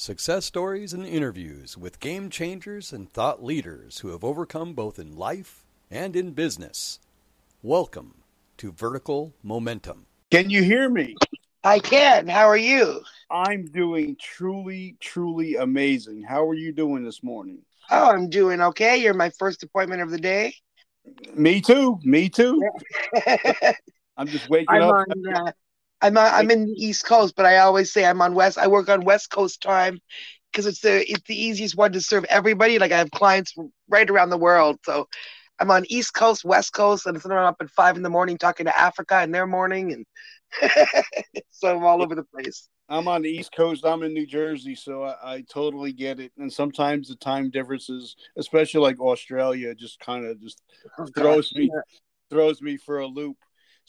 Success stories and interviews with game changers and thought leaders who have overcome both in life and in business. Welcome to Vertical Momentum. Can you hear me? I can. How are you? I'm doing truly, truly amazing. How are you doing this morning? Oh, I'm doing okay. You're my first appointment of the day. Me too. Me too. I'm just waking I'm up. on. Uh, I'm on, I'm in the East Coast, but I always say I'm on West. I work on West Coast time because it's the it's the easiest one to serve everybody. Like I have clients right around the world, so I'm on East Coast, West Coast, and I'm up at five in the morning talking to Africa in their morning, and so I'm all over the place. I'm on the East Coast. I'm in New Jersey, so I, I totally get it. And sometimes the time differences, especially like Australia, just kind of just Oh, throws me throws me for a loop.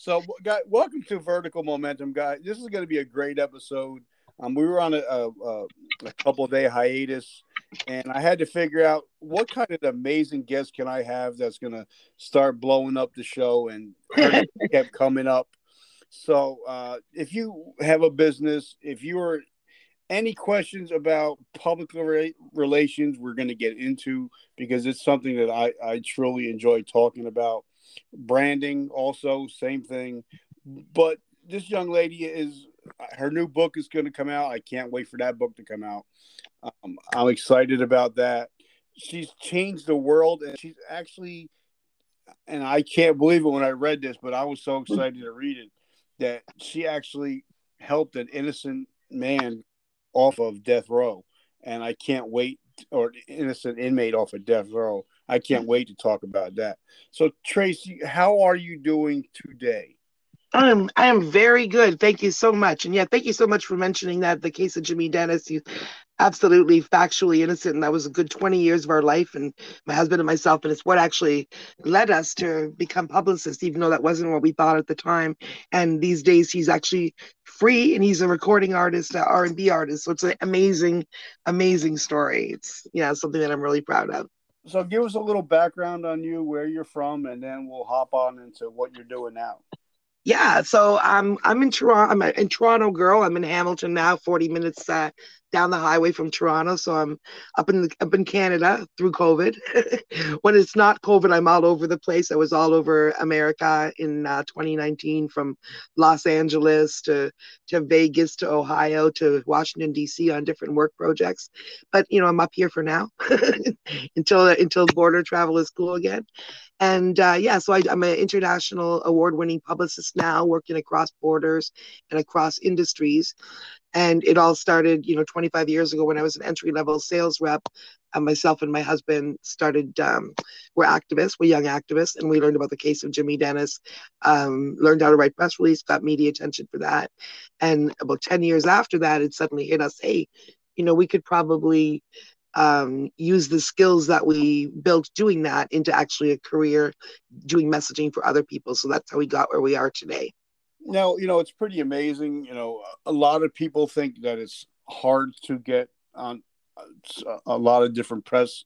So, guy, welcome to Vertical Momentum, guys. This is going to be a great episode. Um, we were on a, a, a, a couple day hiatus, and I had to figure out what kind of amazing guest can I have that's going to start blowing up the show, and kept coming up. So, uh, if you have a business, if you are any questions about public relations, we're going to get into because it's something that I, I truly enjoy talking about. Branding, also, same thing. But this young lady is, her new book is going to come out. I can't wait for that book to come out. Um, I'm excited about that. She's changed the world and she's actually, and I can't believe it when I read this, but I was so excited to read it that she actually helped an innocent man off of death row. And I can't wait, or innocent inmate off of death row. I can't wait to talk about that. So, Tracy, how are you doing today? I'm I am very good. Thank you so much. And yeah, thank you so much for mentioning that the case of Jimmy Dennis. He's absolutely factually innocent. And that was a good 20 years of our life and my husband and myself. And it's what actually led us to become publicists, even though that wasn't what we thought at the time. And these days he's actually free and he's a recording artist, an R&B artist. So it's an amazing, amazing story. It's yeah, something that I'm really proud of. So, give us a little background on you, where you're from, and then we'll hop on into what you're doing now. Yeah, so I'm I'm in Toronto. I'm in Toronto girl. I'm in Hamilton now, 40 minutes uh, down the highway from Toronto. So I'm up in the, up in Canada through COVID. when it's not COVID, I'm all over the place. I was all over America in uh, 2019, from Los Angeles to to Vegas to Ohio to Washington D.C. on different work projects. But you know, I'm up here for now until until border travel is cool again. And uh, yeah, so I, I'm an international award winning publicist now, working across borders and across industries. And it all started, you know, 25 years ago when I was an entry level sales rep. Uh, myself and my husband started, um, we're activists, we're young activists, and we learned about the case of Jimmy Dennis, um, learned how to write press release, got media attention for that. And about 10 years after that, it suddenly hit us hey, you know, we could probably um, use the skills that we built doing that into actually a career doing messaging for other people. So that's how we got where we are today. Now, you know, it's pretty amazing. You know, a lot of people think that it's hard to get on uh, a lot of different press,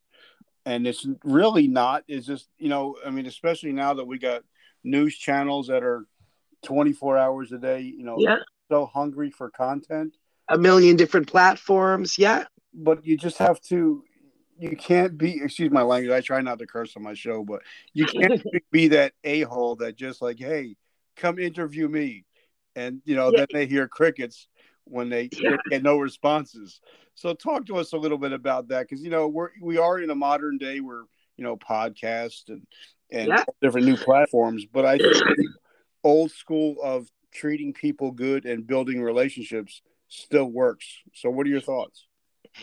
and it's really not. It's just, you know, I mean, especially now that we got news channels that are 24 hours a day, you know, Yeah. so hungry for content, A million different platforms. Yeah. but you just have to. You can't be, excuse my language. I try not to curse on my show, but you can't be that a hole that just like, hey, come interview me, and you know, Yeah. then they hear crickets when they Yeah. get no responses. So, talk to us a little bit about that because you know we're we are in a modern day where you know podcasts and and Yeah. different new platforms, but I think old school of treating people good and building relationships still works. So, what are your thoughts?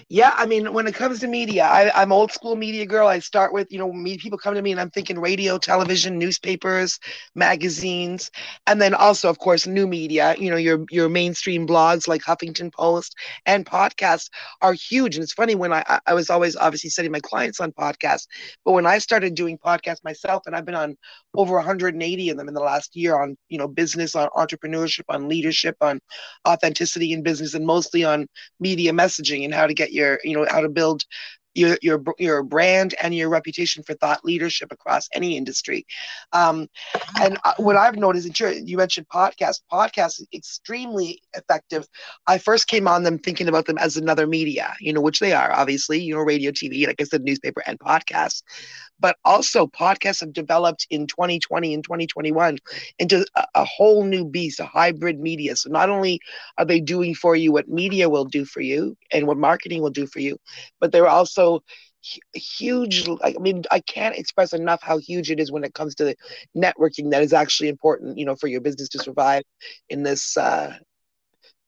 Yeah, I mean, when it comes to media, I, I'm old school media girl. I start with, you know, me people come to me and I'm thinking radio, television, newspapers, magazines, and then also, of course, new media. You know, your your mainstream blogs like Huffington Post and podcasts are huge. And it's funny when I- I was always obviously setting my clients on podcasts, but when I started doing podcasts myself, and I've been on over 180 of them in the last year on you know business, on entrepreneurship, on leadership, on authenticity in business, and mostly on media messaging and how to get your you know how to build your your your brand and your reputation for thought leadership across any industry. Um, and uh, what I've noticed, and you mentioned podcasts. Podcasts extremely effective. I first came on them thinking about them as another media, you know, which they are obviously, you know, radio, TV, like I said, newspaper and podcasts. But also, podcasts have developed in 2020 and 2021 into a, a whole new beast, a hybrid media. So not only are they doing for you what media will do for you and what marketing will do for you, but they're also huge i mean i can't express enough how huge it is when it comes to networking that is actually important you know for your business to survive in this uh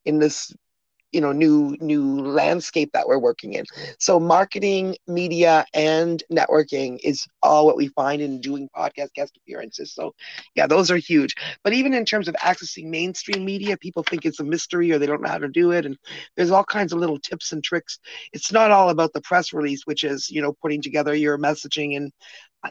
in this you know new new landscape that we're working in. So marketing media and networking is all what we find in doing podcast guest appearances. So yeah those are huge. But even in terms of accessing mainstream media people think it's a mystery or they don't know how to do it. And there's all kinds of little tips and tricks. It's not all about the press release which is you know putting together your messaging and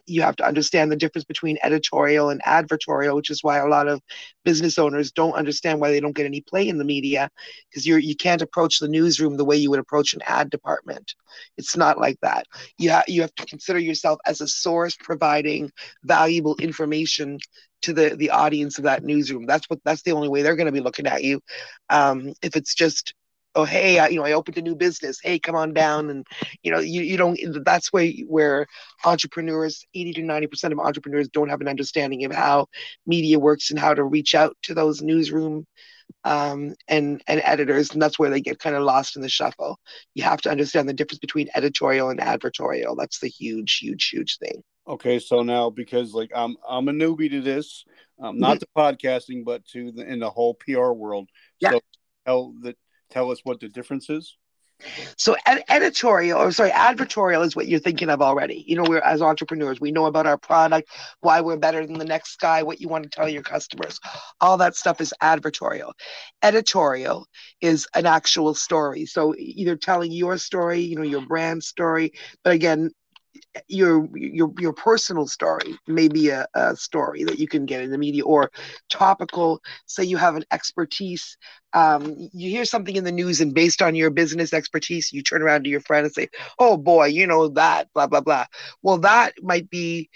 you have to understand the difference between editorial and advertorial, which is why a lot of business owners don't understand why they don't get any play in the media because you're you can't approach the newsroom the way you would approach an ad department. It's not like that. You ha- you have to consider yourself as a source providing valuable information to the the audience of that newsroom. That's what that's the only way they're going to be looking at you. Um, if it's just oh hey I, you know i opened a new business. Hey come on down. And you know you, you don't that's where where entrepreneurs 80 to 90 percent of entrepreneurs don't have an understanding of how media works and how to reach out to those newsroom um, and and editors. And that's where they get kind of lost in the shuffle. You have to understand the difference between editorial and advertorial. That's the huge huge huge thing. Okay so now because like i'm i'm a newbie to this um, not mm-hmm. to podcasting but to the in the whole pr world. Yeah. so tell the tell us what the difference is? So ed- editorial or sorry, advertorial is what you're thinking of already. You know, we're as entrepreneurs, we know about our product, why we're better than the next guy, what you want to tell your customers. All that stuff is advertorial. Editorial is an actual story. So either telling your story, you know, your brand story, but again, your your your personal story may be a, a story that you can get in the media or topical say you have an expertise um, you hear something in the news and based on your business expertise you turn around to your friend and say oh boy you know that blah blah blah. Well that might be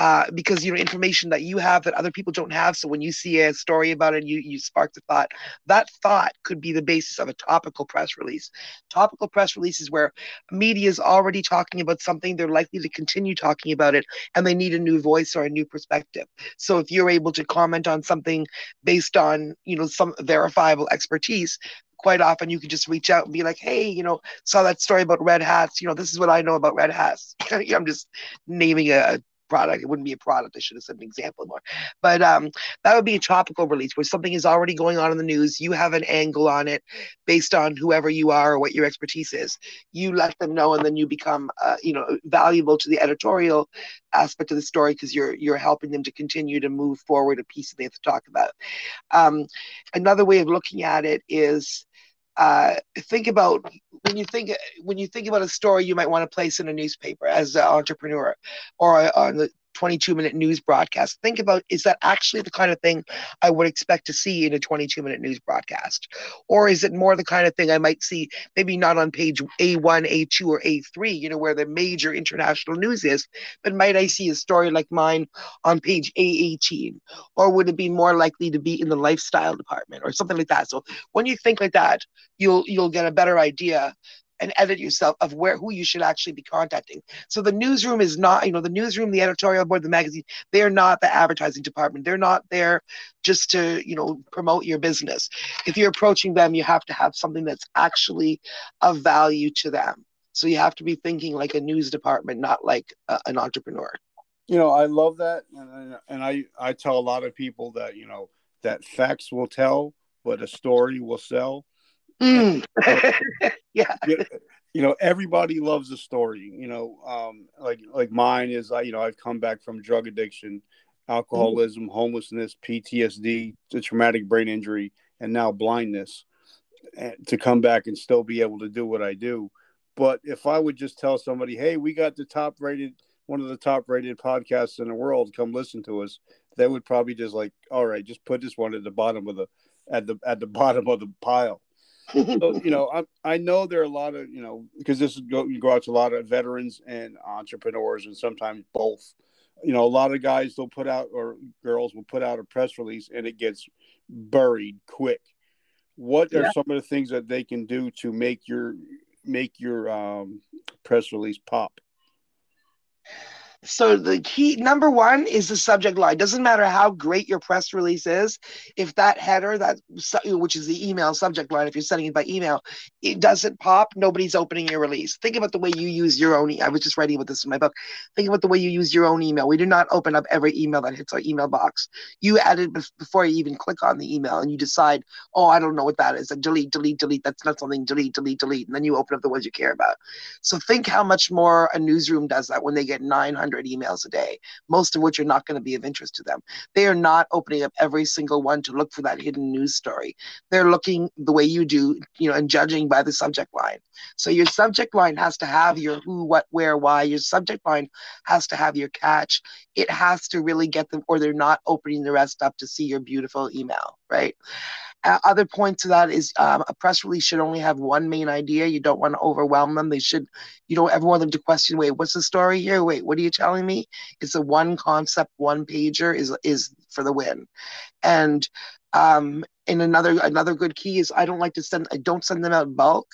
uh, because you know information that you have that other people don't have. So when you see a story about it, you you spark the thought. That thought could be the basis of a topical press release. Topical press releases where media is already talking about something, they're likely to continue talking about it, and they need a new voice or a new perspective. So if you're able to comment on something based on you know some verifiable expertise, quite often you can just reach out and be like, hey, you know, saw that story about red hats. You know, this is what I know about red hats. I'm just naming a, product. It wouldn't be a product. I should have said an example more. But um, that would be a topical release where something is already going on in the news. You have an angle on it based on whoever you are or what your expertise is. You let them know, and then you become, uh, you know, valuable to the editorial aspect of the story because you're you're helping them to continue to move forward a piece that they have to talk about. Um, another way of looking at it is uh, think about when you think when you think about a story you might want to place in a newspaper as an entrepreneur or on the 22 minute news broadcast. Think about is that actually the kind of thing I would expect to see in a 22 minute news broadcast? Or is it more the kind of thing I might see maybe not on page A1, A2, or A3, you know, where the major international news is, but might I see a story like mine on page A18? Or would it be more likely to be in the lifestyle department or something like that? So when you think like that, you'll you'll get a better idea and edit yourself of where who you should actually be contacting. So the newsroom is not, you know, the newsroom, the editorial board, the magazine, they're not the advertising department. They're not there just to, you know, promote your business. If you're approaching them, you have to have something that's actually of value to them. So you have to be thinking like a news department, not like a, an entrepreneur. You know, I love that, and, and I I tell a lot of people that you know that facts will tell, but a story will sell. Mm. yeah. You know, everybody loves a story. You know, um, like like mine is, I you know, I've come back from drug addiction, alcoholism, mm. homelessness, PTSD, the traumatic brain injury, and now blindness. Eh, to come back and still be able to do what I do. But if I would just tell somebody, "Hey, we got the top rated, one of the top rated podcasts in the world, come listen to us," they would probably just like, "All right, just put this one at the bottom of the at the at the bottom of the pile." So, you know, I, I know there are a lot of, you know, because this is go, you go out to a lot of veterans and entrepreneurs and sometimes both. You know, a lot of guys will put out or girls will put out a press release and it gets buried quick. What are some of the things that they can do to make your make your um, press release pop? So the key number one is the subject line. Doesn't matter how great your press release is, if that header, that which is the email subject line, if you're sending it by email, it doesn't pop. Nobody's opening your release. Think about the way you use your own. I was just writing about this in my book. Think about the way you use your own email. We do not open up every email that hits our email box. You add it before you even click on the email, and you decide, oh, I don't know what that is. And delete, delete, delete. That's not something. Delete, delete, delete. And then you open up the ones you care about. So think how much more a newsroom does that when they get 900 100 emails a day, most of which are not going to be of interest to them. They are not opening up every single one to look for that hidden news story. They're looking the way you do, you know, and judging by the subject line. So your subject line has to have your who, what, where, why. Your subject line has to have your catch. It has to really get them, or they're not opening the rest up to see your beautiful email, right? Uh, other point to that is um, a press release should only have one main idea. You don't want to overwhelm them. They should, you don't ever want them to question, wait, what's the story here? Wait, what are you telling me? It's a one concept, one pager is is for the win. And um, and another another good key is I don't like to send I don't send them out in bulk.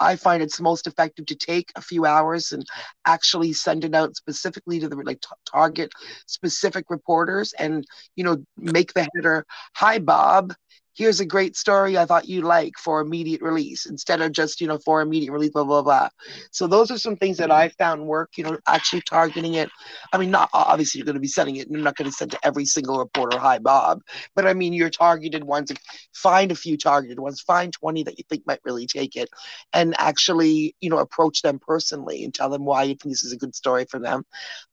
I find it's most effective to take a few hours and actually send it out specifically to the like t- target specific reporters and you know make the header hi Bob here's a great story I thought you'd like for immediate release instead of just, you know, for immediate release, blah, blah, blah. So those are some things that I found work, you know, actually targeting it. I mean, not obviously you're going to be sending it. You're not going to send to every single reporter, hi, Bob. But I mean, you're targeted ones. Find a few targeted ones. Find 20 that you think might really take it and actually, you know, approach them personally and tell them why you think this is a good story for them.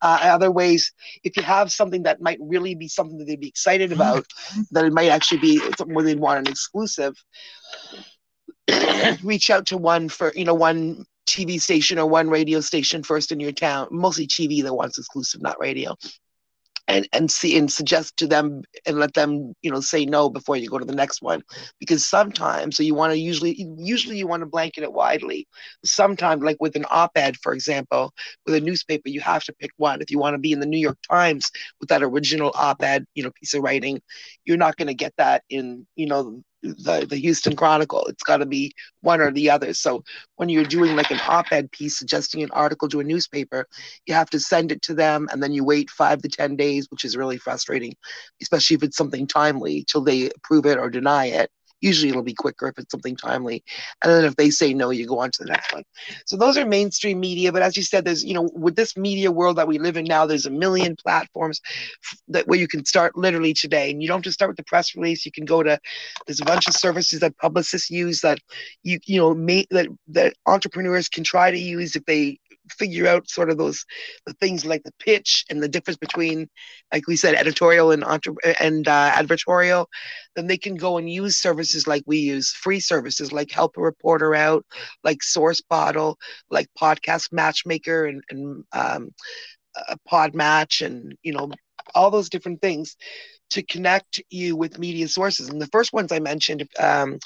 Uh, other ways, if you have something that might really be something that they'd be excited about, that it might actually be something where they they'd want an exclusive, reach out to one for you know one TV station or one radio station first in your town. Mostly TV that wants exclusive, not radio. And and see and suggest to them and let them you know say no before you go to the next one, because sometimes so you want to usually usually you want to blanket it widely. Sometimes like with an op-ed, for example, with a newspaper, you have to pick one. If you want to be in the New York Times with that original op-ed, you know, piece of writing, you're not going to get that in you know the, the Houston Chronicle. It's got to be one or the other. So when you're doing like an op-ed piece suggesting an article to a newspaper, you have to send it to them and then you wait five to 10 days, which is really frustrating, especially if it's something timely till they approve it or deny it. Usually it'll be quicker if it's something timely. And then if they say no, you go on to the next one. So those are mainstream media. But as you said, there's, you know, with this media world that we live in now, there's a million platforms that where you can start literally today. And you don't to start with the press release. You can go to, there's a bunch of services that publicists use that you, you know, may, that, that entrepreneurs can try to use if they figure out sort of those the things like the pitch and the difference between like we said editorial and entre- and uh, advertorial then they can go and use services like we use free services like help a reporter out like source bottle like podcast matchmaker and, and um, Podmatch and you know all those different things to connect you with media sources. And the first ones I mentioned, um,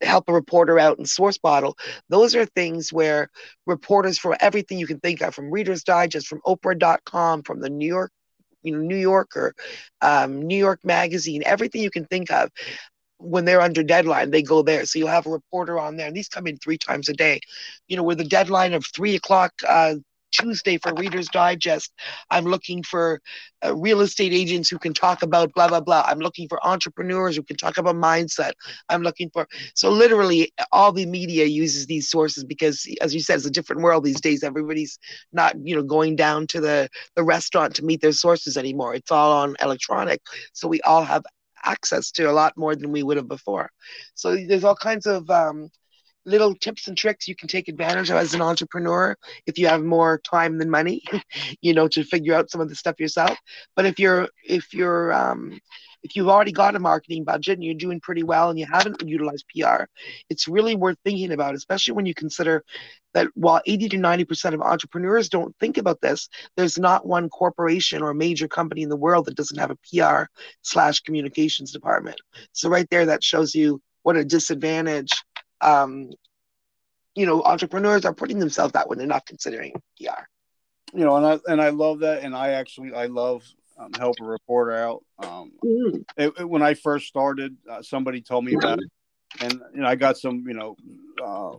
help a reporter out and Source Bottle, those are things where reporters from everything you can think of, from Reader's Digest, from Oprah.com, from the New York, you know, New Yorker, um, New York Magazine, everything you can think of. When they're under deadline, they go there. So you'll have a reporter on there, and these come in three times a day. You know, with a deadline of three o'clock uh, Tuesday for Reader's Digest. I'm looking for uh, real estate agents who can talk about blah, blah, blah. I'm looking for entrepreneurs who can talk about mindset. I'm looking for, so literally all the media uses these sources because, as you said, it's a different world these days. Everybody's not, you know, going down to the, the restaurant to meet their sources anymore. It's all on electronic. So we all have access to a lot more than we would have before. So there's all kinds of, um, little tips and tricks you can take advantage of as an entrepreneur if you have more time than money you know to figure out some of the stuff yourself but if you're if you're um, if you've already got a marketing budget and you're doing pretty well and you haven't utilized PR, it's really worth thinking about, especially when you consider that while 80 to 90% of entrepreneurs don't think about this, there's not one corporation or major company in the world that doesn't have a PR slash communications department. So right there, that shows you what a disadvantage um, you know, entrepreneurs are putting themselves that when they're not considering PR. You know, and I and I love that, and I actually I love um, help a reporter out. Um, mm. it, it, when I first started, uh, somebody told me about it, and you know, I got some you know uh,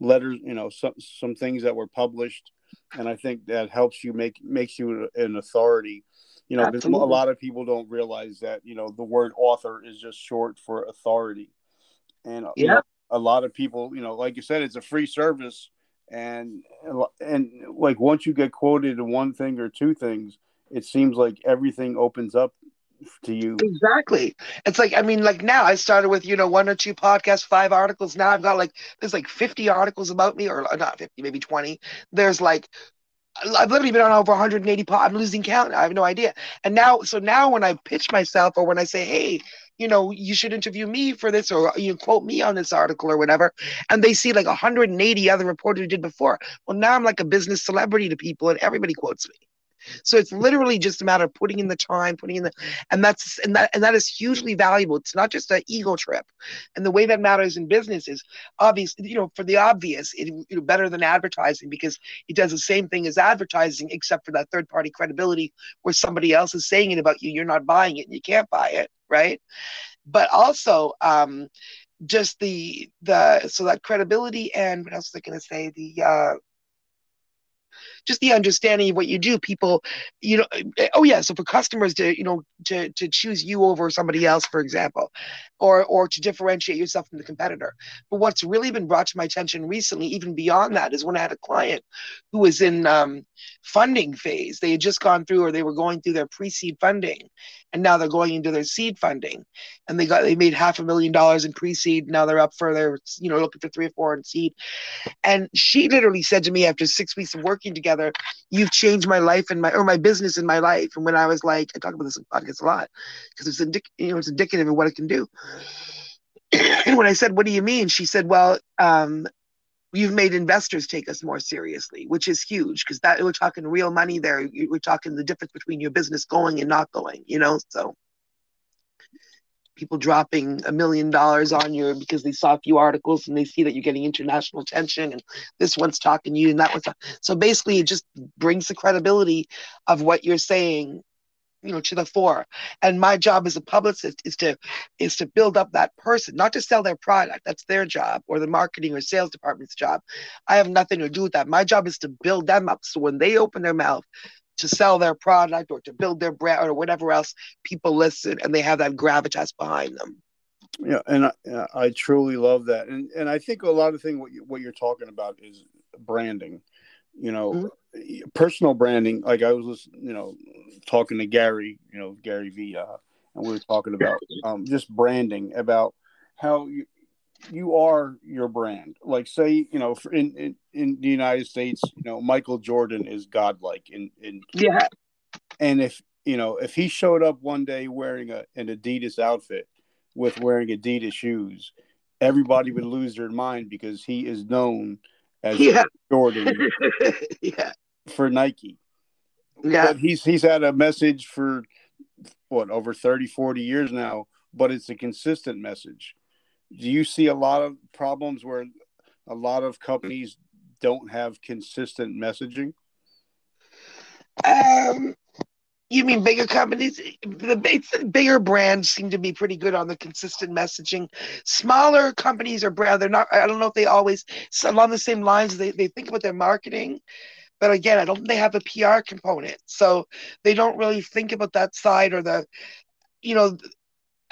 letters, you know, some some things that were published, and I think that helps you make makes you an authority. You know, a lot of people don't realize that you know the word author is just short for authority, and yeah. You know, a lot of people, you know, like you said, it's a free service, and and like once you get quoted in one thing or two things, it seems like everything opens up to you. Exactly. It's like I mean, like now I started with you know one or two podcasts, five articles. Now I've got like there's like 50 articles about me, or not 50, maybe 20. There's like I've literally been on over 180 pod. I'm losing count. I have no idea. And now, so now when I pitch myself or when I say, hey, you know, you should interview me for this or you quote me on this article or whatever. And they see like 180 other reporters did before. Well, now I'm like a business celebrity to people and everybody quotes me. So it's literally just a matter of putting in the time, putting in the, and that's and that and that is hugely valuable. It's not just an ego trip, and the way that matters in business is obvious. You know, for the obvious, it you know, better than advertising because it does the same thing as advertising, except for that third party credibility where somebody else is saying it about you, you're not buying it, and you can't buy it, right? But also, um, just the the so that credibility and what else was I going to say the uh, just the understanding of what you do. People you know oh yeah so for customers to you know to to choose you over somebody else for example or or to differentiate yourself from the competitor. But what's really been brought to my attention recently even beyond that is when i had a client who was in um, funding phase. They had just gone through or they were going through their pre-seed funding and now they're going into their seed funding. And they got they made half a million dollars in pre-seed. Now they're up for their you know looking for three or four in seed. And she literally said to me after six weeks of working together together, you've changed my life and my or my business and my life. And when I was like, I talk about this in podcasts a lot because it's indic- you know it's indicative of what it can do. and when I said, "What do you mean?" she said, "Well, um, you've made investors take us more seriously, which is huge because that we're talking real money there. We're talking the difference between your business going and not going. You know, so." People dropping a million dollars on you because they saw a few articles and they see that you're getting international attention and this one's talking to you and that one's so basically it just brings the credibility of what you're saying you know to the fore. And my job as a publicist is to is to build up that person not to sell their product that's their job or the marketing or sales department's job. I have nothing to do with that. My job is to build them up so when they open their mouth to sell their product or to build their brand or whatever else, people listen and they have that gravitas behind them. Yeah, and I, I truly love that, and and I think a lot of thing what you, what you're talking about is branding. You know, mm-hmm. personal branding. Like I was, you know, talking to Gary, you know, Gary V, uh, and we were talking about um, just branding about how you, you are your brand. Like say, you know, in, in in the United States, you know, Michael Jordan is godlike in in yeah. And if you know, if he showed up one day wearing a an Adidas outfit with wearing Adidas shoes, everybody would lose their mind because he is known as yeah. Jordan yeah. for Nike. Yeah. But he's he's had a message for what over 30 40 years now, but it's a consistent message do you see a lot of problems where a lot of companies don't have consistent messaging? Um, you mean bigger companies? The bigger brands seem to be pretty good on the consistent messaging. Smaller companies are brand. They're not. I don't know if they always along the same lines. They they think about their marketing, but again, I don't think they have a PR component, so they don't really think about that side or the, you know,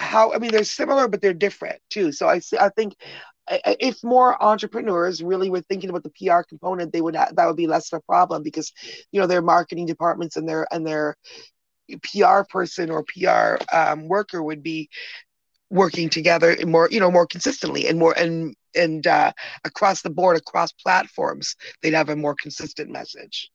how I mean they're similar but they're different too. So I I think if more entrepreneurs really were thinking about the PR component, they would have, that would be less of a problem because you know their marketing departments and their and their PR person or PR um, worker would be working together more you know more consistently and more and and uh, across the board across platforms they'd have a more consistent message.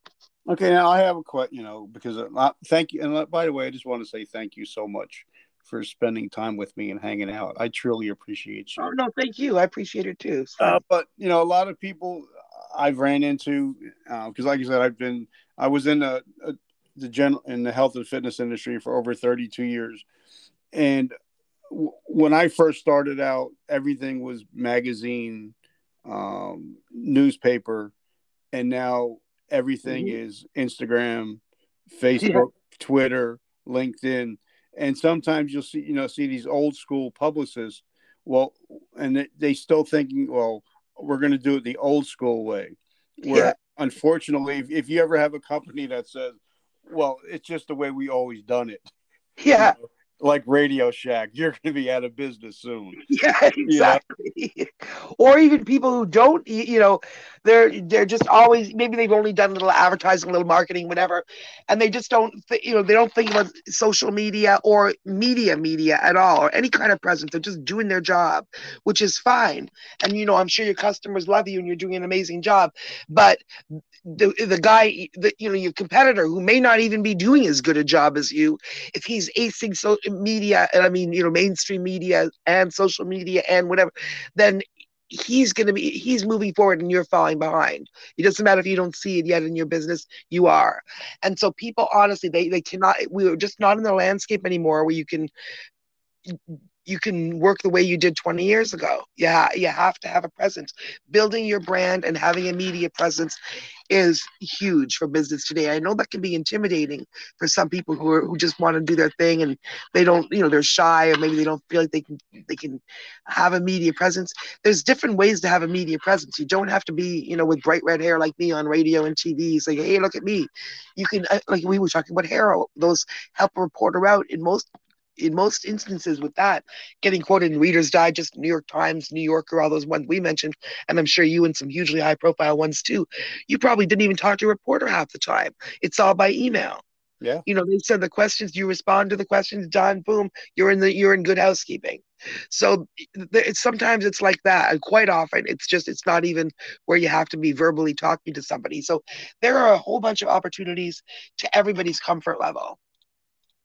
Okay, now I have a question, you know, because uh, thank you. And uh, by the way, I just want to say thank you so much for spending time with me and hanging out. I truly appreciate you. Oh no, thank you. I appreciate it too. Uh, but you know, a lot of people I've ran into because, uh, like I said, I've been I was in the the general in the health and fitness industry for over 32 years, and when I first started out, everything was magazine, um, newspaper, and now everything mm-hmm. is Instagram, Facebook, yeah. Twitter, LinkedIn, and sometimes you'll see you know see these old school publicists. Well, and they, still thinking, well, we're going to do it the old school way. Where yeah. unfortunately, if, if you ever have a company that says, well, it's just the way we always done it. Yeah. You know, like Radio Shack, you're going to be out of business soon. Yeah, exactly. You know? or even people who don't, you know, they're they're just always maybe they've only done a little advertising, a little marketing, whatever, and they just don't, th- you know, they don't think about social media or media media at all or any kind of presence. They're just doing their job, which is fine. And you know, I'm sure your customers love you and you're doing an amazing job, but the the guy, the, you know, your competitor who may not even be doing as good a job as you, if he's acing so media, and I mean, you know, mainstream media and social media and whatever, then he's going to be he's moving forward and you're falling behind it doesn't matter if you don't see it yet in your business you are and so people honestly they they cannot we're just not in the landscape anymore where you can you can work the way you did 20 years ago. Yeah, you have to have a presence. Building your brand and having a media presence is huge for business today. I know that can be intimidating for some people who are, who just want to do their thing and they don't, you know, they're shy or maybe they don't feel like they can they can have a media presence. There's different ways to have a media presence. You don't have to be, you know, with bright red hair like me on radio and TV saying, "Hey, look at me." You can uh, like we were talking about hair. Those help a reporter out in most in most instances with that getting quoted in Reader's Digest, New York Times, New Yorker, all those ones we mentioned, and I'm sure you and some hugely high profile ones too, you probably didn't even talk to a reporter half the time. It's all by email. Yeah. You know, they send the questions, you respond to the questions, done, boom, you're in the you're in good housekeeping. So it's sometimes it's like that, and quite often it's just it's not even where you have to be verbally talking to somebody. So there are a whole bunch of opportunities to everybody's comfort level.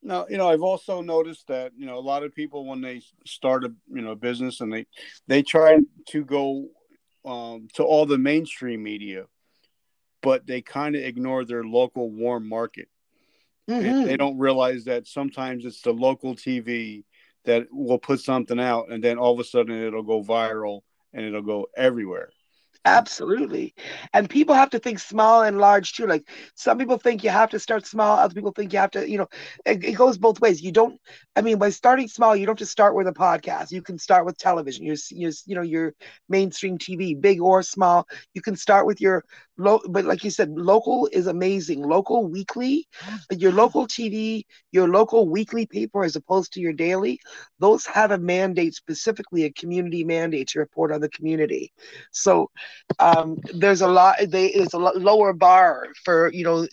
Now, you know, I've also noticed that you know a lot of people when they start a you know business and they they try to go um, to all the mainstream media, but they kind of ignore their local warm market. Mm-hmm. They don't realize that sometimes it's the local TV that will put something out, and then all of a sudden it'll go viral and it'll go everywhere. Absolutely. And people have to think small and large too. Like some people think you have to start small, other people think you have to, you know, it, it, goes both ways. You don't, I mean, by starting small, you don't to start with a podcast. You can start with television, your, your you know, your mainstream TV, big or small. You can start with your low, but like you said, local is amazing. Local weekly, but your local TV, your local weekly paper as opposed to your daily, those have a mandate, specifically a community mandate to report on the community. So um, there's a lot. They there's a lower bar for you know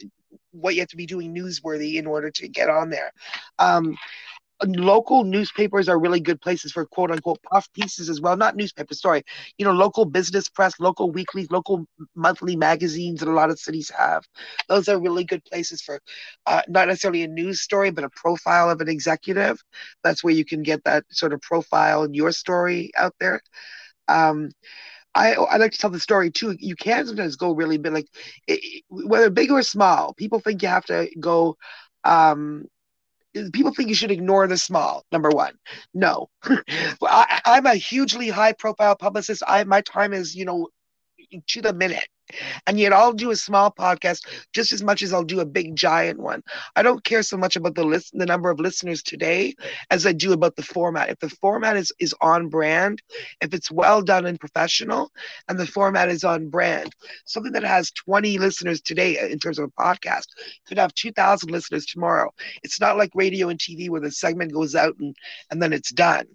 what you have to be doing newsworthy in order to get on there. Um, local newspapers are really good places for quote unquote puff pieces as well. Not newspapers, sorry. You know, local business press, local weeklies, local monthly magazines that a lot of cities have. Those are really good places for uh, not necessarily a news story, but a profile of an executive. That's where you can get that sort of profile in your story out there. Um, I I like to tell the story too. You can sometimes go really big, like it, whether big or small. People think you have to go. Um, people think you should ignore the small. Number one, no. I, I'm a hugely high profile publicist. I my time is you know to the minute. And yet I'll do a small podcast just as much as I'll do a big giant one. I don't care so much about the list the number of listeners today as I do about the format. If the format is, is on brand, if it's well done and professional, and the format is on brand, something that has 20 listeners today uh, in terms of a podcast could have 2,000 listeners tomorrow. It's not like radio and TV where the segment goes out and, and then it's done.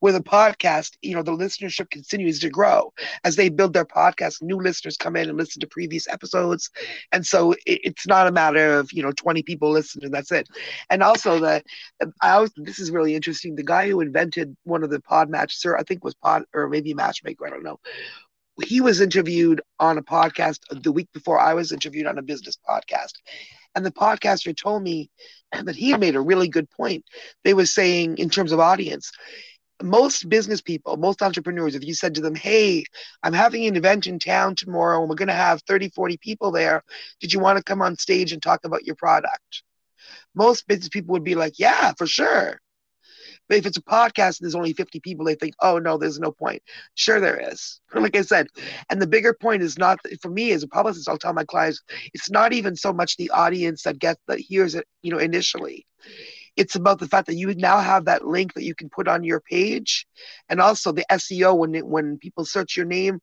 With a podcast, you know, the listenership continues to grow as they build their podcast, new listeners come in and listen to previous episodes. And so it, it's not a matter of, you know, 20 people listen and that's it. And also the, I always, this is really interesting. The guy who invented one of the pod match, sir, I think was pod or maybe matchmaker, I don't know. He was interviewed on a podcast the week before I was interviewed on a business podcast. And the podcaster told me that he had made a really good point. They were saying, in terms of audience, most business people, most entrepreneurs, if you said to them, Hey, I'm having an event in town tomorrow and we're going to have 30, 40 people there. Did you want to come on stage and talk about your product? Most business people would be like, Yeah, for sure. But if it's a podcast and there's only 50 people, they think, oh no, there's no point. Sure, there is. Like I said, and the bigger point is not for me as a publicist. I'll tell my clients, it's not even so much the audience that gets that hears it, you know, initially it's about the fact that you now have that link that you can put on your page. And also the seo when it, when people search your name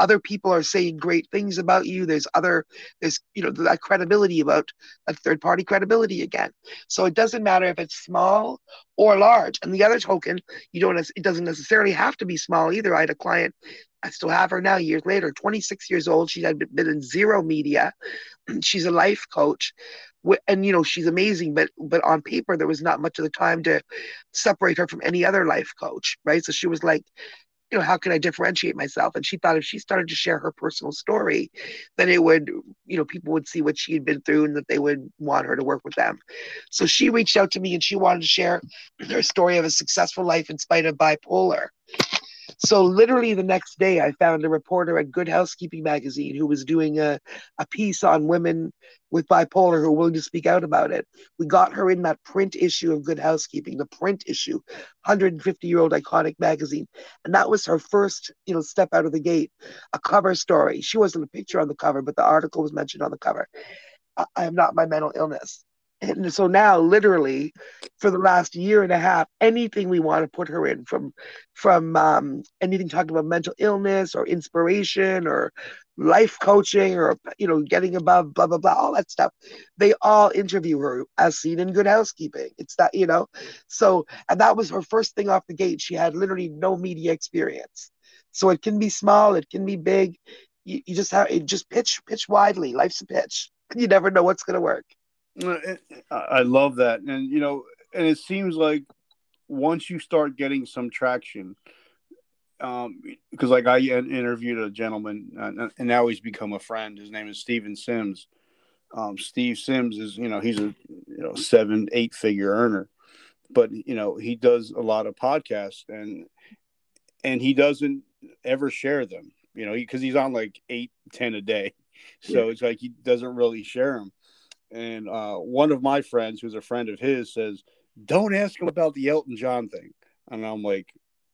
other people are saying great things about you. There's other there's you know that credibility about that third party credibility again. So it doesn't matter if it's small or large. And the other token you don't it doesn't necessarily have to be small either. I had a client I still have her now years later, 26 years old. She had been in zero media. She's a life coach. And you know she's amazing but but on paper there was not much of the time to separate her from any other life coach right? So she was like you know how can i differentiate myself? And she thought if she started to share her personal story then it would you know people would see what she had been through and that they would want her to work with them. So she reached out to me and she wanted to share her story of a successful life in spite of bipolar so literally the next day, I found a reporter at Good Housekeeping magazine who was doing a, a piece on women with bipolar who are willing to speak out about it. We got her in that print issue of Good Housekeeping, the print issue, 150 year old iconic magazine, and that was her first, you know, step out of the gate. A cover story. She wasn't a picture on the cover, but the article was mentioned on the cover. I, I am not my mental illness and so now literally for the last year and a half anything we want to put her in from from um, anything talking about mental illness or inspiration or life coaching or you know getting above blah blah blah all that stuff they all interview her as seen in good housekeeping. It's that you know? So and that was her first thing off the gate. She had literally no media experience. So it can be small it can be big. You, you just have it just pitch pitch widely. Life's a pitch. You never know what's going to work I love that, and you know, and it seems like once you start getting some traction, um, because like I interviewed a gentleman, uh, and now he's become a friend. His name is Steven Sims. Um, Steve Sims is, you know, he's a you know seven, eight figure earner, but you know he does a lot of podcasts, and and he doesn't ever share them, you know, because he's on like eight, ten a day, so yeah. it's like he doesn't really share them and uh, one of my friends, who's a friend of his, says, "Don't ask him about the Elton John thing." And I'm like,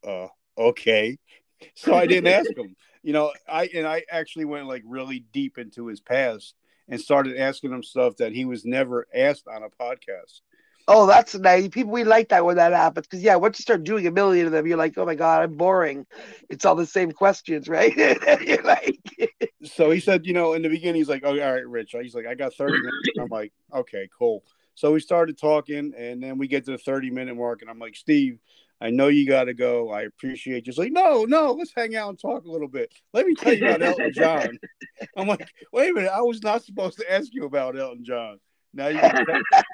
uh, "Okay." So I didn't ask him. You know, I and I actually went like really deep into his past and started asking him stuff that he was never asked on a podcast. Oh, that's nice. People we like that when that happens because yeah, once you start doing a million of them, you're like, oh my god, I'm boring. It's all the same questions, right? you're like. So he said, you know, in the beginning, he's like, oh, all right, Rich. He's like, I got 30 minutes. I'm like, okay, cool. So we started talking, and then we get to the 30 minute mark, and I'm like, Steve, I know you got to go. I appreciate you. He's like, no, no, let's hang out and talk a little bit. Let me tell you about Elton John. I'm like, wait a minute, I was not supposed to ask you about Elton John. Now you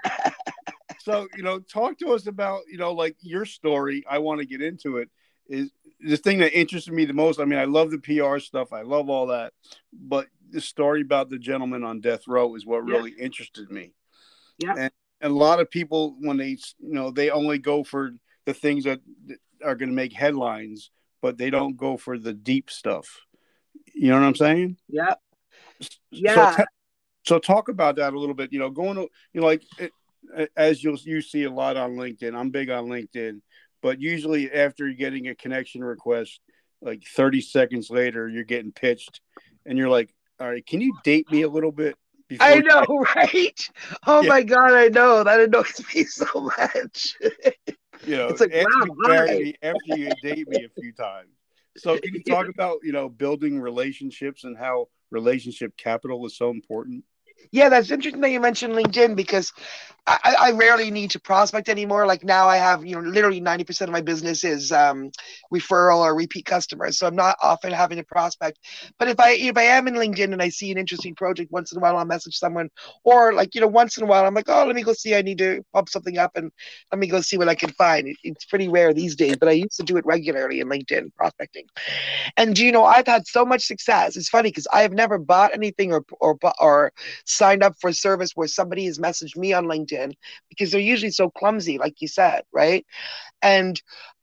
so you know talk to us about you know like your story i want to get into it is the thing that interested me the most i mean i love the pr stuff i love all that but the story about the gentleman on death row is what really yeah. interested me. Yeah. And, and, a lot of people when they you know they only go for the things that are going to make headlines but they don't go for the deep stuff. You know what i'm saying? Yeah. Yeah. so, so talk about that a little bit you know going to you know like it, as you'll you see a lot on LinkedIn. I'm big on LinkedIn, but usually after getting a connection request, like 30 seconds later, you're getting pitched, and you're like, "All right, can you date me a little bit?" I know, right? Oh yeah. my god, I know that annoys me so much. you know, it's like, after, wow, you me, after you date me a few times. So, can you talk about you know building relationships and how relationship capital is so important? Yeah, that's interesting that you mentioned LinkedIn because I, I rarely need to prospect anymore. Like now, I have you know literally ninety percent of my business is um, referral or repeat customers, so I'm not often having to prospect. But if I if I am in LinkedIn and I see an interesting project, once in a while I'll message someone, or like you know once in a while I'm like, oh, let me go see. I need to pump something up, and let me go see what I can find. It, it's pretty rare these days, but I used to do it regularly in LinkedIn prospecting. And you know, I've had so much success. It's funny because I have never bought anything or or or signed up for a service where somebody has messaged me on LinkedIn because they're usually so clumsy, like you said, right? And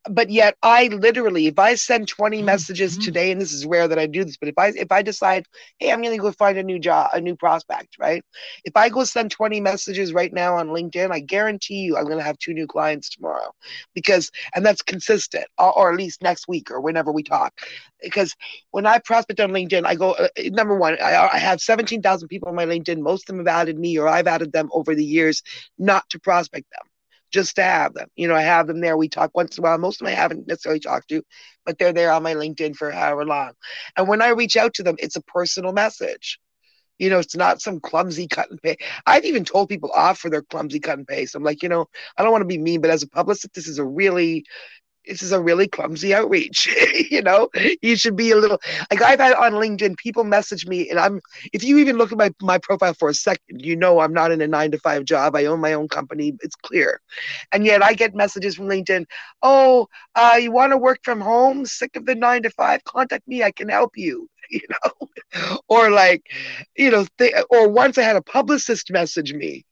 but yet I literally, if I send 20 Mm-hmm. messages today, and this is rare that I do this, but if I if I decide, hey, I'm gonna go find a new job, a new prospect, right? If I go send 20 messages right now on LinkedIn, I guarantee you I'm gonna have two new clients tomorrow. Because and that's consistent, or, or at least next week or whenever we talk. Because when I prospect on LinkedIn, I go uh, number one, I, I have 17,000 people on my LinkedIn. Most of them have added me or I've added them over the years, not to prospect them just to have them. You know, I have them there. We talk once in a while. Most of them I haven't necessarily talked to, but they're there on my LinkedIn for however long. And when I reach out to them, it's a personal message. You know, it's not some clumsy cut and paste. I've even told people off for their clumsy cut and paste. I'm like, you know, I don't want to be mean, but as a publicist, this is a really this is a really clumsy outreach. you know, you should be a little like I've had on LinkedIn people message me, and I'm if you even look at my my profile for a second, you know I'm not in a nine to five job. I own my own company. It's clear, and yet I get messages from LinkedIn. Oh, uh, you want to work from home? Sick of the nine to five? Contact me. I can help you. You know, or like, you know, or once I had a publicist message me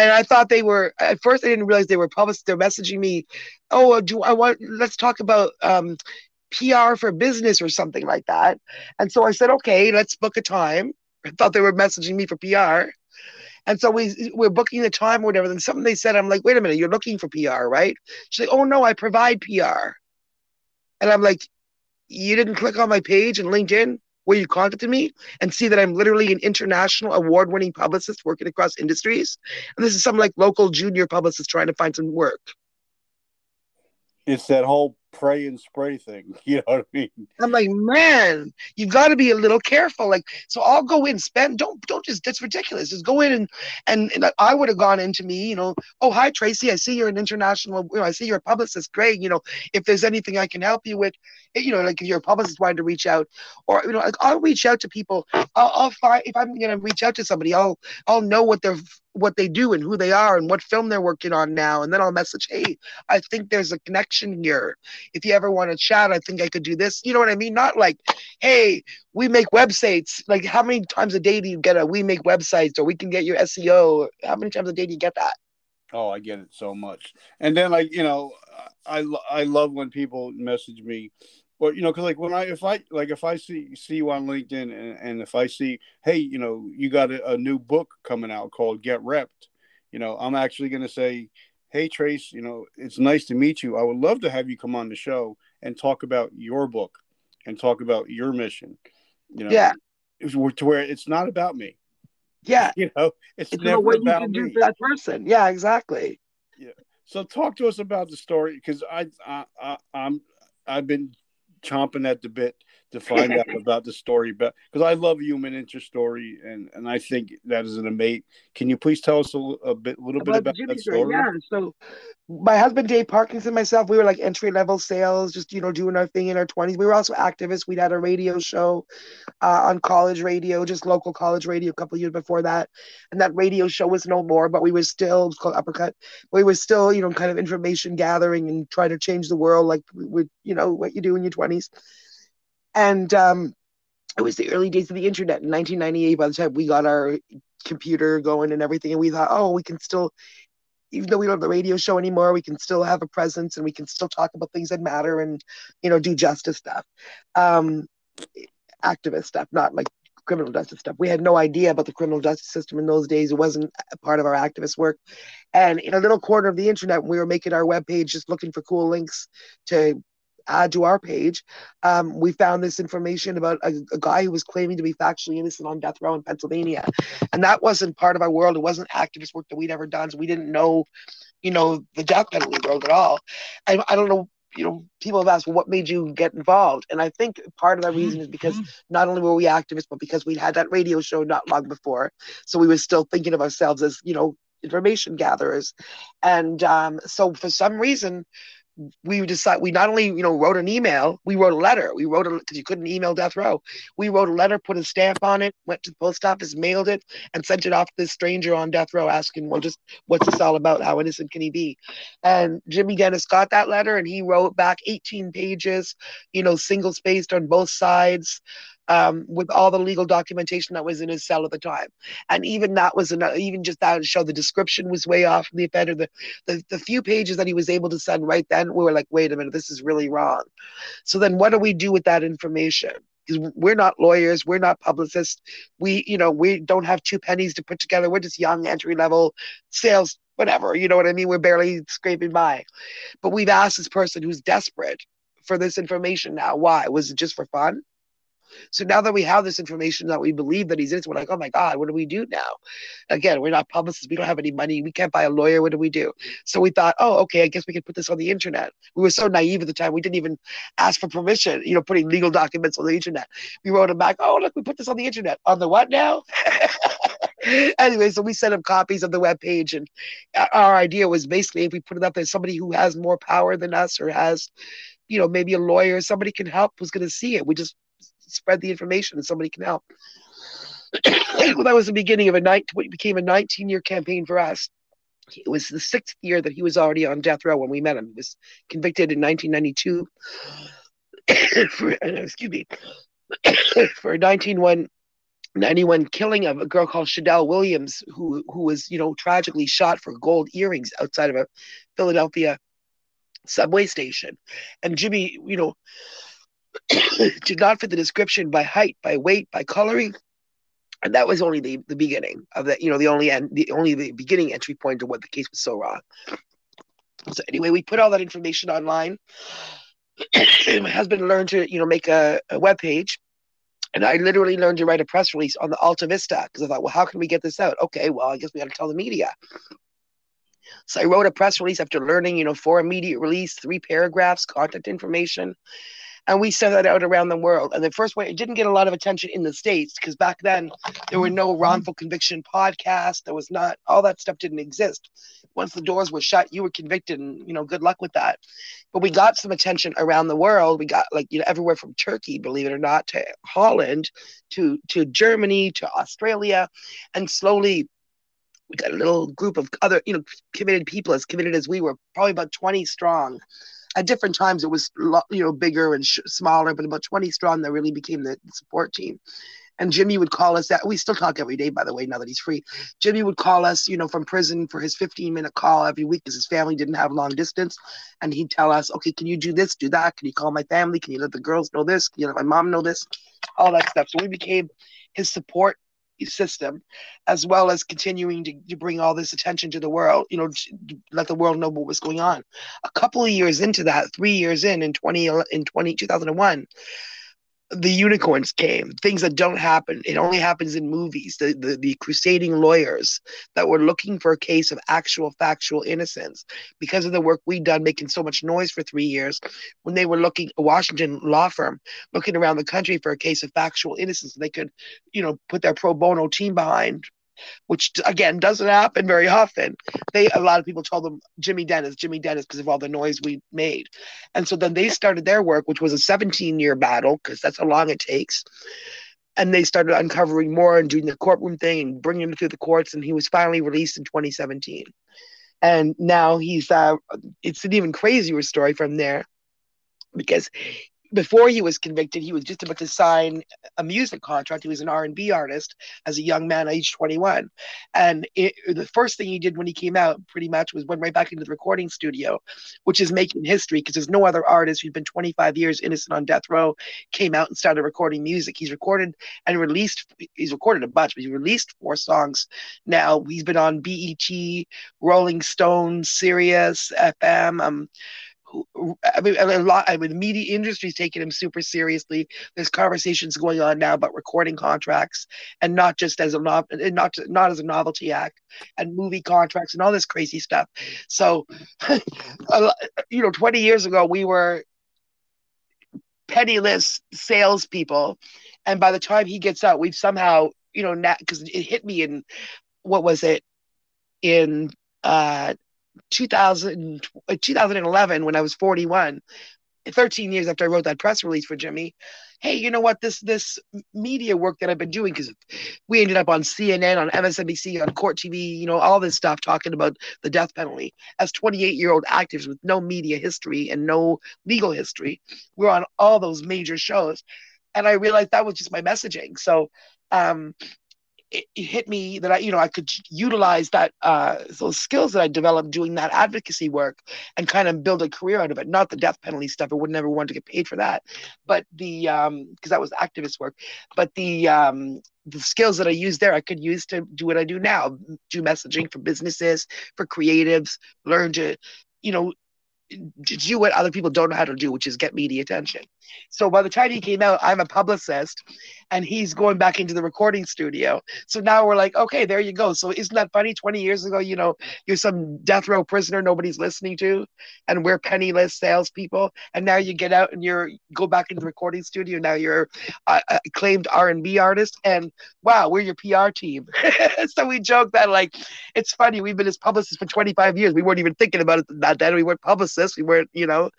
and I thought they were at first I didn't realize they were public. They're messaging me, oh, do I want? Let's talk about um, PR for business or something like that. And so I said, okay, let's book a time. I thought they were messaging me for PR. And so we we're booking the time or whatever. Then something they said, I'm like, wait a minute, you're looking for PR, right? She's like, oh no, I provide PR. And I'm like, you didn't click on my page in LinkedIn where you contacted me and see that I'm literally an international award winning publicist working across industries. And this is some like local junior publicist trying to find some work. It's that whole pray and spray thing. You know what I mean? I'm like, man, you've got to be a little careful. Like, so I'll go in, spend. Don't don't just. That's ridiculous. Just go in and and, and I would have gone into me. You know, oh hi Tracy, I see you're an international. You know, I see you're a publicist. Great. You know, if there's anything I can help you with, eh, you know, like if you're a publicist wanting to reach out, or you know, like I'll reach out to people. I'll, I'll find if I'm gonna reach out to somebody, I'll I'll know what they're what they do and who they are and what film they're working on now, and then I'll message, hey, I think there's a connection here if you ever want to chat, I think I could do this. You know what I mean? Not like, hey, we make websites. Like, how many times a day do you get a we make websites or we can get your SEO? How many times a day do you get that? Oh, I get it so much. And then, like, you know, I, I love when people message me or you know because like when i if i like if i see see you on linkedin and, and if i see hey you know you got a, a new book coming out called get repped you know i'm actually to say hey trace you know it's nice to meet you. I would love to have you come on the show and talk about your book and talk about your mission you know yeah. to where it's not about me. Yeah. You know it's, it's never what you about can me. do for that person? Yeah exactly. Yeah. So talk to us about the story because I, I i i'm i've been chomping at the bit to find out about the story but because i love human interest story and and i think that is an amazing can you please tell us a, a bit little bit about that story? yeah so my husband dave Parkinson, myself we were like entry level sales just you know doing our thing in our 20s we were also activists. We'd had a radio show uh, on college radio just local college radio a couple years before that. And that radio show was no more but we were still it was called uppercut we were still you know kind of information gathering and trying to change the world like with you know what you do in your 20s and um, it was the early days of the internet in 1998 by the time we got our computer going and everything and we thought oh we can still even though we don't have the radio show anymore we can still have a presence and we can still talk about things that matter and you know do justice stuff. Um, activist stuff not like criminal justice stuff. We had no idea about the criminal justice system in those days. It wasn't part of our activist work. And in a little corner of the internet we were making our web page just looking for cool links to add to our page, um, we found this information about a, a, guy who was claiming to be factually innocent on death row in Pennsylvania. And that wasn't part of our world. It wasn't activist work that we'd ever done. So we didn't know, you know, the death penalty world at all. I, I don't know. You know, people have asked, well, what made you get involved? And I think part of the reason is because not only were we activists, but because we'd had that radio show not long before. So we were still thinking of ourselves as, you know, information gatherers. And um, so for some reason, we decided we not only you know wrote an email we wrote a letter. We wrote a because you couldn't email death row. We wrote a letter put a stamp on it went to the post office mailed it and sent it off to this stranger on death row asking well just what's this all about? How innocent can he be? And jimmy dennis got that letter and he wrote back 18 pages you know single spaced on both sides um, with all the legal documentation that was in his cell at the time. And even that was enough, even just that show the description was way off from the offender. The, the, the few pages that he was able to send right then, we were like, wait a minute, this is really wrong. So then what do we do with that information? Because we're not lawyers, we're not publicists. We, you know, we don't have two pennies to put together. We're just young entry level sales, whatever. You know what I mean? We're barely scraping by. But we've asked this person who's desperate for this information now. Why? Was it just for fun? So now that we have this information that we believe that he's innocent, we're like, oh my God, what do we do now? Again, we're not publicists. We don't have any money. We can't buy a lawyer. What do we do? So we thought, oh, okay, I guess we could put this on the internet. We were so naive at the time. We didn't even ask for permission, you know, putting legal documents on the internet. We wrote them back, oh, look, we put this on the internet. On the what now? anyway, so we sent him copies of the web page, and uh, our idea was basically if we put it up there, somebody who has more power than us or has, you know, maybe a lawyer, somebody can help who's going to see it. We just spread the information and somebody can help. well, that was the beginning of a night, what became a 19 year campaign for us. It was the sixth year that he was already on death row when we met him. He was convicted in 1992 for, uh, excuse me, for 1991 killing of a girl called Chedell Williams, who who was, you know, tragically shot for gold earrings outside of a Philadelphia subway station. And Jimmy, you know, did not fit the description by height, by weight, by coloring. And that was only the, the beginning of that, you know, the only end, the only the beginning entry point to what the case was so wrong. So anyway, we put all that information online. My husband learned to, you know, make a, a web page. And I literally learned to write a press release on the Alta Vista because I thought, well, how can we get this out? Okay, well, I guess we got to tell the media. So I wrote a press release after learning, you know, for immediate release, three paragraphs, contact information and we sent that out around the world. And the first way it didn't get a lot of attention in the states because back then there were no mm-hmm. wrongful conviction podcasts. There was not all that stuff didn't exist. Once the doors were shut, you were convicted, and you know, good luck with that. But we got some attention around the world. We got like you know everywhere from Turkey, believe it or not, to Holland, to to Germany, to Australia, and slowly we got a little group of other you know committed people as committed as we were, probably about twenty strong at different times it was you know bigger and sh- smaller, but about 20 strong that really became the support team. And Jimmy would call us that we still talk every day, by the way, now that he's free. Jimmy would call us, you know, from prison for his 15 minute call every week because his family didn't have long distance. And he'd tell us, okay, can you do this, do that? Can you call my family? Can you let the girls know this? Can you let my mom know this? All that stuff. So we became his support system, as well as continuing to, to bring all this attention to the world, you know, let the world know what was going on. A couple of years into that, three years in, in 20, in 20, 2001, the unicorns came things that don't happen. It only happens in movies. The, the, the crusading lawyers that were looking for a case of actual factual innocence because of the work we'd done making so much noise for three years when they were looking a washington law firm looking around the country for a case of factual innocence they could you know put their pro bono team behind which again doesn't happen very often. They a lot of people told them Jimmy Dennis, Jimmy Dennis, because of all the noise we made, and so then they started their work, which was a 17 year battle because that's how long it takes. And they started uncovering more and doing the courtroom thing and bringing him through the courts, and he was finally released in 2017. And now he's uh, it's an even crazier story from there because before he was convicted, he was just about to sign a music contract. He was an R and B artist as a young man, age 21. And it, the first thing he did when he came out, pretty much, was went right back into the recording studio, which is making history because there's no other artist who's been 25 years innocent on death row came out and started recording music. He's recorded and released. He's recorded a bunch, but he released four songs. Now he's been on BET, Rolling Stone, SiriusXM. Um, I mean, a lot. I mean, the media industry is taking him super seriously. There's conversations going on now about recording contracts, and not just as a not not not as a novelty act, and movie contracts and all this crazy stuff. So, you know, 20 years ago we were penniless salespeople, and by the time he gets out, we've somehow, you know, because it hit me in what was it in uh 2000, uh, 2011 when I was 41, 13 years after I wrote that press release for Jimmy, hey, you know what? This this media work that I've been doing because we ended up on CNN, on MSNBC, on Court TV, you know, all this stuff talking about the death penalty. As 28 year old actives with no media history and no legal history, we're on all those major shows. and I realized that was just my messaging. So um, it, it, hit me that I, you know, I could utilize that uh, those skills that I developed doing that advocacy work and kind of build a career out of it. Not the death penalty stuff; I would never want to get paid for that, but the because um, that was activist work. But the um, the skills that I used there, I could use to do what I do now: do messaging for businesses, for creatives, learn to, you know, do what other people don't know how to do, which is get media attention. So by the time he came out, I'm a publicist and he's going back into the recording studio. So now we're like, okay, there you go. So isn't that funny? 20 years ago, you know, you're some death row prisoner nobody's listening to, and we're penniless salespeople. And now you get out and you're go back into the recording studio. Now you're a acclaimed R&B artist, and wow, we're your PR team. so we joke that like it's funny. We've been his publicists for 25 years. We weren't even thinking about it that then. We weren't publicists. We weren't, you know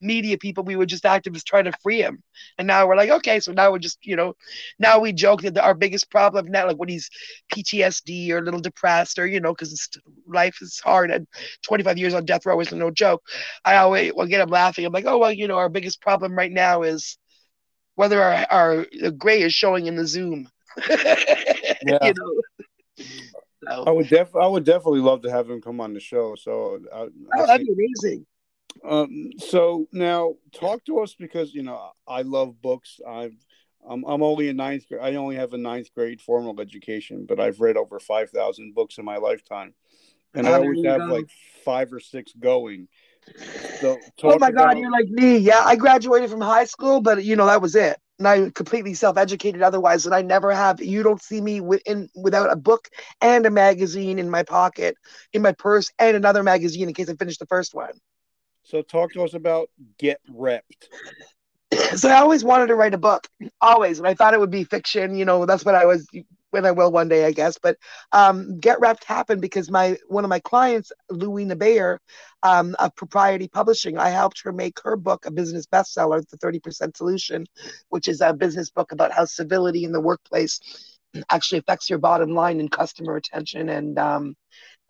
media people. We were just activists trying to free him. And now we're like, okay, so now we're just, you know, now we joke that our biggest problem now, like when he's PTSD or a little depressed or, you know, because life is hard and 25 years on death row isn't no joke. I always will get him laughing. I'm like, oh, well, you know, our biggest problem right now is whether our, our gray is showing in the Zoom. yeah. you know? So. I would def I would definitely love to have him come on the show. So I, oh, that'd be amazing. Um, so now talk to us because you know I love books. I've I'm, I'm only in ninth grade. I only have a ninth grade formal education, but I've read over five thousand books in my lifetime, and I always have go. like five or six going. So oh my about... God, you're like me. Yeah, I graduated from high school, but you know that was it. And I completely self-educated otherwise, and I never have. You don't see me within without a book and a magazine in my pocket, in my purse, and another magazine in case I finish the first one. So talk to us about Get Repped. So I always wanted to write a book, always, and I thought it would be fiction. You know, that's what I was when I will one day, I guess. But um, Get Repped happened because my one of my clients, Lewena Bayer, um, of Propriety Publishing, I helped her make her book a business bestseller, The 30% Solution, which is a business book about how civility in the workplace actually affects your bottom line and customer retention and um,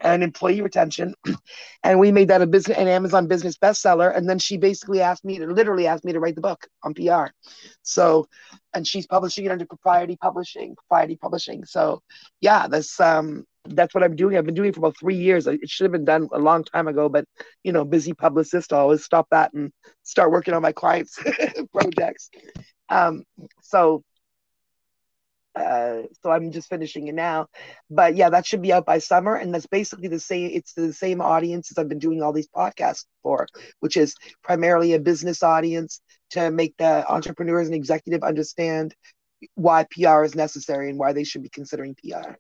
and employee retention. and we made that a business an Amazon business bestseller. And then she basically asked me to literally asked me to write the book on PR. So and she's publishing it under propriety publishing, propriety publishing. So yeah, that's um that's what I'm doing. I've been doing it for about three years. It should have been done a long time ago, but you know, busy publicist, I always stop that and start working on my clients' projects. Um, so uh, so I'm just finishing it now. But yeah, that should be out by summer, and that's basically the same. It's the same audience as I've been doing all these podcasts for, which is primarily a business audience to make the entrepreneurs and executive understand why PR is necessary and why they should be considering PR.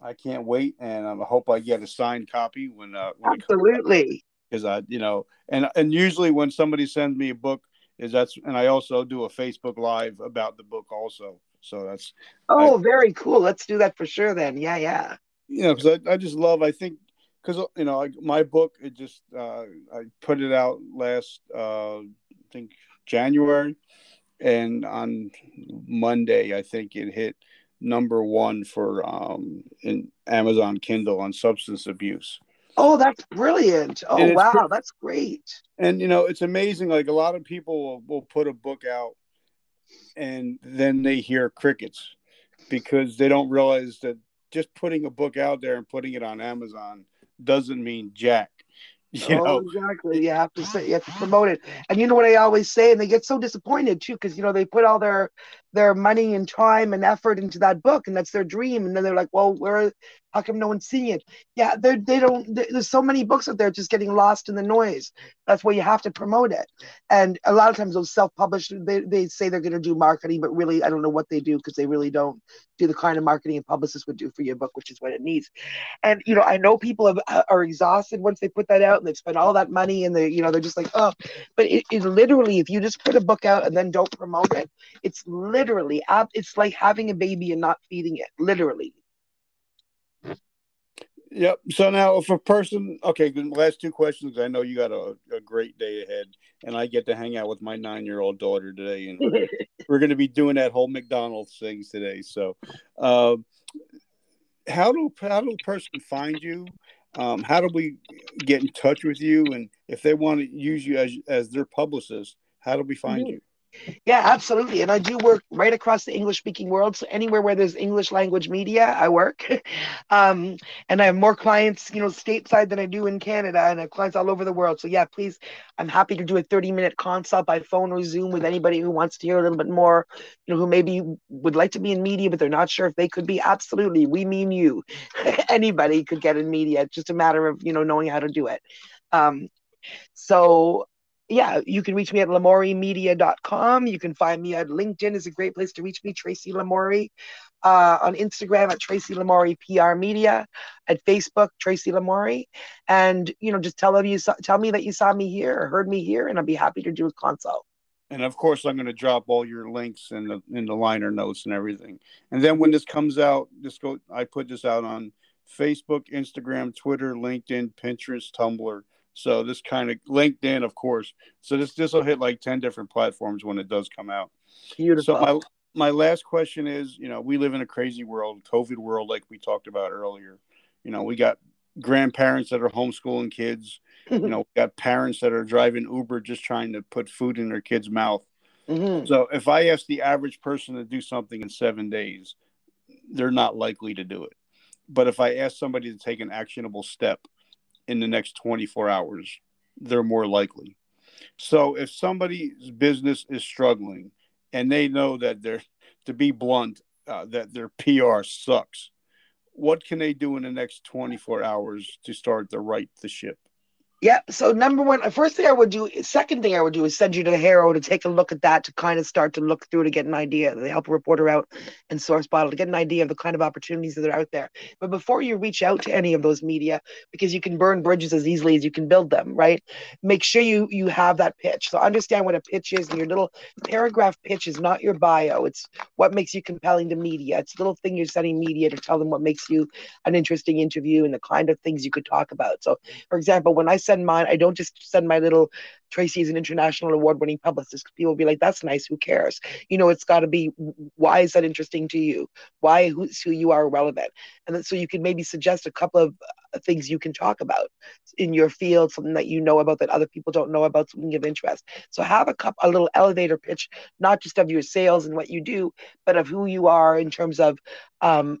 I can't wait, and I hope I get a signed copy when. Uh, when Absolutely. Because I, you know, and and usually when somebody sends me a book, is that's, and I also do a Facebook Live about the book also. So that's oh, I, very cool. Let's do that for sure. Then, yeah, yeah. You know, because I, I just love. I think because you know I, my book it just uh, I put it out last uh, I think January, and on Monday I think it hit number one for um, in Amazon Kindle on substance abuse. Oh, that's brilliant! Oh, wow, that's great. And you know, it's amazing. Like a lot of people will, will put a book out and then they hear crickets because they don't realize that just putting a book out there and putting it on Amazon doesn't mean jack. You oh, know? exactly. You have to say you have to promote it. And you know what I always say, and they get so disappointed too, because you know they put all their their money and time and effort into that book, and that's their dream. And then they're like, "Well, where how come no one's seeing it? Yeah, they they don't. There's so many books out there just getting lost in the noise. That's why you have to promote it. And a lot of times those self-published, they, they say they're going to do marketing, but really I don't know what they do because they really don't do the kind of marketing a publicist would do for your book, which is what it needs. And you know, I know people have, are exhausted once they put that out and they've spent all that money and they, you know, they're just like, oh. But it, it literally, if you just put a book out and then don't promote it, it's literally, it's like having a baby and not feeding it. Literally Yep. So now, if a person, okay, last two questions. I know you got a, a great day ahead, and I get to hang out with my nine-year-old daughter today, and we're, we're going to be doing that whole McDonald's thing today. So, uh, how do how do a person find you? Um, how do we get in touch with you? And if they want to use you as as their publicist, how do we find mm-hmm. you? Yeah, absolutely. And I do work right across the English speaking world. So anywhere where there's English language media, I work. um, and I have more clients, you know, stateside than I do in Canada, and I have clients all over the world. So yeah, please, I'm happy to do a 30 minute consult by phone or Zoom with anybody who wants to hear a little bit more, you know, who maybe would like to be in media, but they're not sure if they could be. Absolutely. We mean you. anybody could get in media. It's just a matter of, you know, knowing how to do it. Um, so yeah, you can reach me at lamouriemedia.com. You can find me at LinkedIn is a great place to reach me, Tracy Lamourie. Uh, on Instagram at Tracy Lamourie PR Media, at Facebook Tracy Lamourie, and you know just tell you tell me that you saw me here or heard me here, and I'll be happy to do a consult. And of course, I'm going to drop all your links in the in the liner notes and everything. And then when this comes out, just go. I put this out on Facebook, Instagram, Twitter, LinkedIn, Pinterest, Tumblr. So this kind of LinkedIn, of course. So this this will hit like ten different platforms when it does come out. Beautiful. So my my last question is, you know, we live in a crazy world, COVID world, like we talked about earlier. You know, we got grandparents that are homeschooling kids. you know, we got parents that are driving Uber just trying to put food in their kid's mouth. Mm-hmm. So if I ask the average person to do something in seven days, they're not likely to do it. But if I ask somebody to take an actionable step, in the next 24 hours, they're more likely. So if somebody's business is struggling and they know that they're, to be blunt, uh, that their PR sucks, what can they do in the next 24 hours to start to right the ship? Yeah. So number one, first thing I would do, second thing I would do is send you to HARO to take a look at that to kind of start to look through to get an idea. They help a reporter out and SourceBottle to get an idea of the kind of opportunities that are out there. But before you reach out to any of those media, because you can burn bridges as easily as you can build them, right? Make sure you you have that pitch. So understand what a pitch is, and your little paragraph pitch is not your bio. It's what makes you compelling to media. It's a little thing you're sending media to tell them what makes you an interesting interview and the kind of things you could talk about. So, for example, when I send send mine. I don't just send my little Tracy is an international award winning publicist. People will be like, that's nice. Who cares? You know, it's got to be why is that interesting to you? Why who's who you are relevant? And then, so you can maybe suggest a couple of uh, things you can talk about in your field, something that you know about that other people don't know about, something of interest. So have a cup, a little elevator pitch, not just of your sales and what you do, but of who you are in terms of um,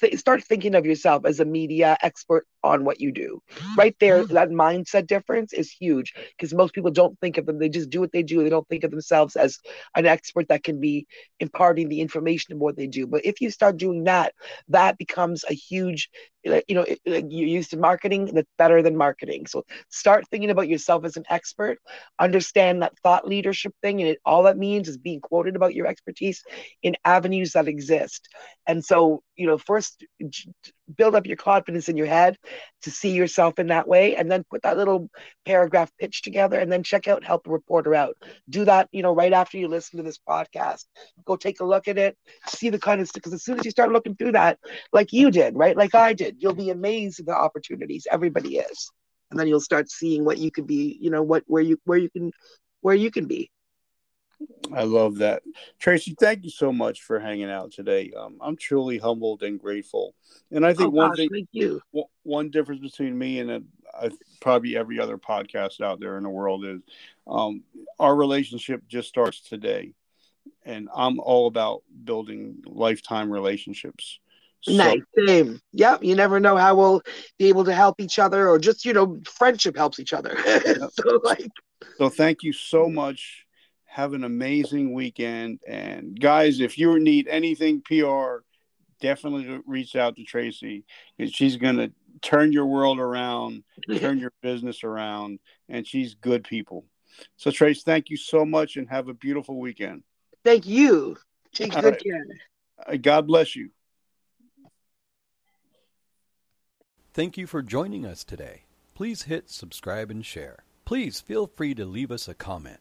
th- start thinking of yourself as a media expert on what you do. Right there, mm-hmm. that mindset difference is huge because most people don't think of them. They just do what they do. They don't think of themselves as an expert that can be imparting the information of what they do. But if you start doing that, that becomes a huge you know you're used to marketing that's better than marketing so start thinking about yourself as an expert understand that thought leadership thing and it, all that means is being quoted about your expertise in avenues that exist and so you know first build up your confidence in your head to see yourself in that way and then put that little paragraph pitch together and then check out help a reporter out. Do that you know right after you listen to this podcast. Go take a look at it see the kind of stuff because as soon as you start looking through that like you did right? Like i did you'll be amazed at the opportunities everybody is. And then you'll start seeing what you could be you know what where you where you can where you can be I love that. Tracy, thank you so much for hanging out today. Um, I'm truly humbled and grateful. And I think oh, one gosh, thing, thank you. one difference between me and uh, probably every other podcast out there in the world is um, our relationship just starts today. And I'm all about building lifetime relationships. So, nice. Same. Yep. You never know how we'll be able to help each other or just, you know, friendship helps each other. so, like, so thank you so much have an amazing weekend. And guys, if you need anything PR, definitely reach out to Tracy because she's going to turn your world around, turn your business around, and she's good people. So, Trace, thank you so much and have a beautiful weekend. Thank you. Take good right. care. Uh, God bless you. Thank you for joining us today. Please hit subscribe and share. Please feel free to leave us a comment.